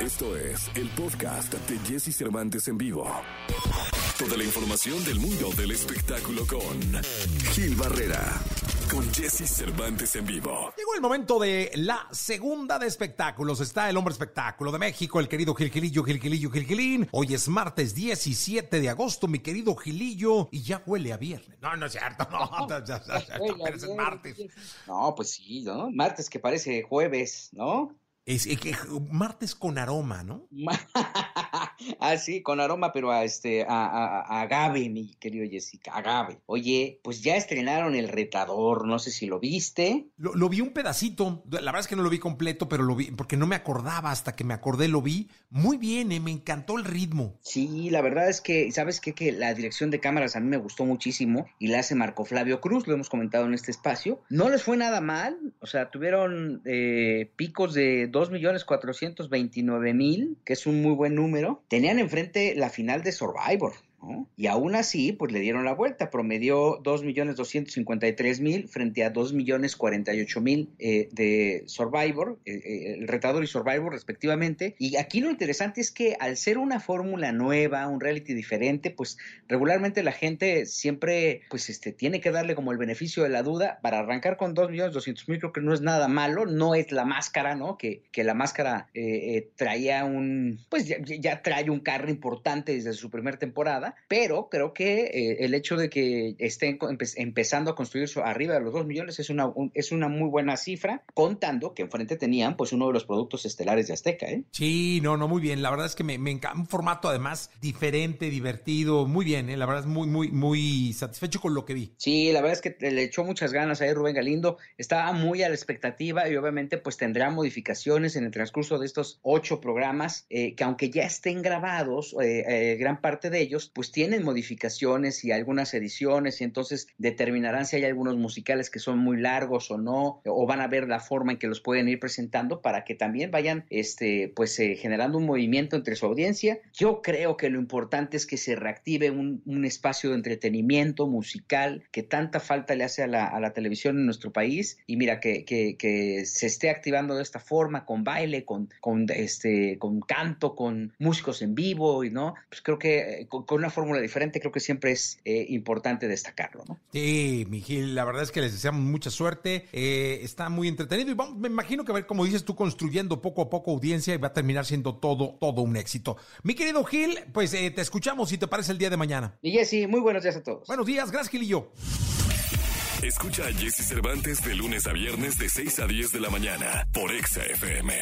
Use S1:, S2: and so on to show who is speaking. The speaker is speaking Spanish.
S1: Esto es el podcast de Jesse Cervantes en vivo. Toda la información del mundo del espectáculo con Gil Barrera, con Jesse Cervantes en vivo.
S2: Llegó el momento de la segunda de espectáculos. Está el hombre espectáculo de México, el querido Gil Gilillo, Gil Gilillo, Gil Gilín. Hoy es martes 17 de agosto, mi querido Gilillo, y ya huele a viernes. No, no es cierto, no, ya, ya, ya, ya, apenas es martes.
S3: No, pues sí, ¿no? Martes que parece jueves, ¿no?
S2: Es, es martes con aroma, ¿no?
S3: ah, sí, con aroma, pero a este, a, a- a agave, mi querido Jessica, agave. Oye, pues ya estrenaron El Retador, no sé si lo viste.
S2: Lo, lo vi un pedacito, la verdad es que no lo vi completo, pero lo vi, porque no me acordaba, hasta que me acordé lo vi. Muy bien, eh, me encantó el ritmo.
S3: Sí, la verdad es que, ¿sabes qué? Que la dirección de cámaras a mí me gustó muchísimo y la hace Marco Flavio Cruz, lo hemos comentado en este espacio. No les fue nada mal, o sea, tuvieron eh, picos de 2.429.000, que es un muy buen número. Tenían enfrente la final de Survivor. Y aún así, pues le dieron la vuelta, promedió 2.253.000 frente a 2.048.000 eh, de Survivor, eh, eh, el retador y Survivor respectivamente. Y aquí lo interesante es que al ser una fórmula nueva, un reality diferente, pues regularmente la gente siempre, pues este, tiene que darle como el beneficio de la duda. Para arrancar con 2.200.000 creo que no es nada malo, no es la máscara, ¿no? Que, que la máscara eh, eh, traía un, pues ya, ya trae un carro importante desde su primera temporada pero creo que eh, el hecho de que estén empe- empezando a construir arriba de los 2 millones es una, un- es una muy buena cifra, contando que enfrente tenían pues uno de los productos estelares de Azteca, ¿eh?
S2: Sí, no, no, muy bien. La verdad es que me, me encanta. Un formato además diferente, divertido, muy bien, eh, la verdad es muy, muy, muy satisfecho con lo que vi.
S3: Sí, la verdad es que le echó muchas ganas ahí Rubén Galindo, estaba muy a la expectativa y obviamente pues tendrá modificaciones en el transcurso de estos ocho programas, eh, que aunque ya estén grabados, eh, gran parte de ellos pues tienen modificaciones y algunas ediciones y entonces determinarán si hay algunos musicales que son muy largos o no, o van a ver la forma en que los pueden ir presentando para que también vayan este, pues eh, generando un movimiento entre su audiencia. Yo creo que lo importante es que se reactive un, un espacio de entretenimiento musical que tanta falta le hace a la, a la televisión en nuestro país y mira que, que, que se esté activando de esta forma con baile, con, con, este, con canto, con músicos en vivo y no, pues creo que eh, con, con una fórmula diferente creo que siempre es eh, importante destacarlo, ¿no?
S2: Sí, Miguel, la verdad es que les deseamos mucha suerte. eh, está muy entretenido y vamos, me imagino que a ver, como dices tú, construyendo poco a poco audiencia y va a terminar siendo todo, todo un éxito. Mi querido Gil, pues eh, te escuchamos si te parece el día de mañana.
S3: Y Jessy, muy buenos días a todos.
S2: Buenos días, gracias Gil y yo.
S1: Escucha a Jesse Cervantes de lunes a viernes de 6 a 10 de la mañana por Exa FM.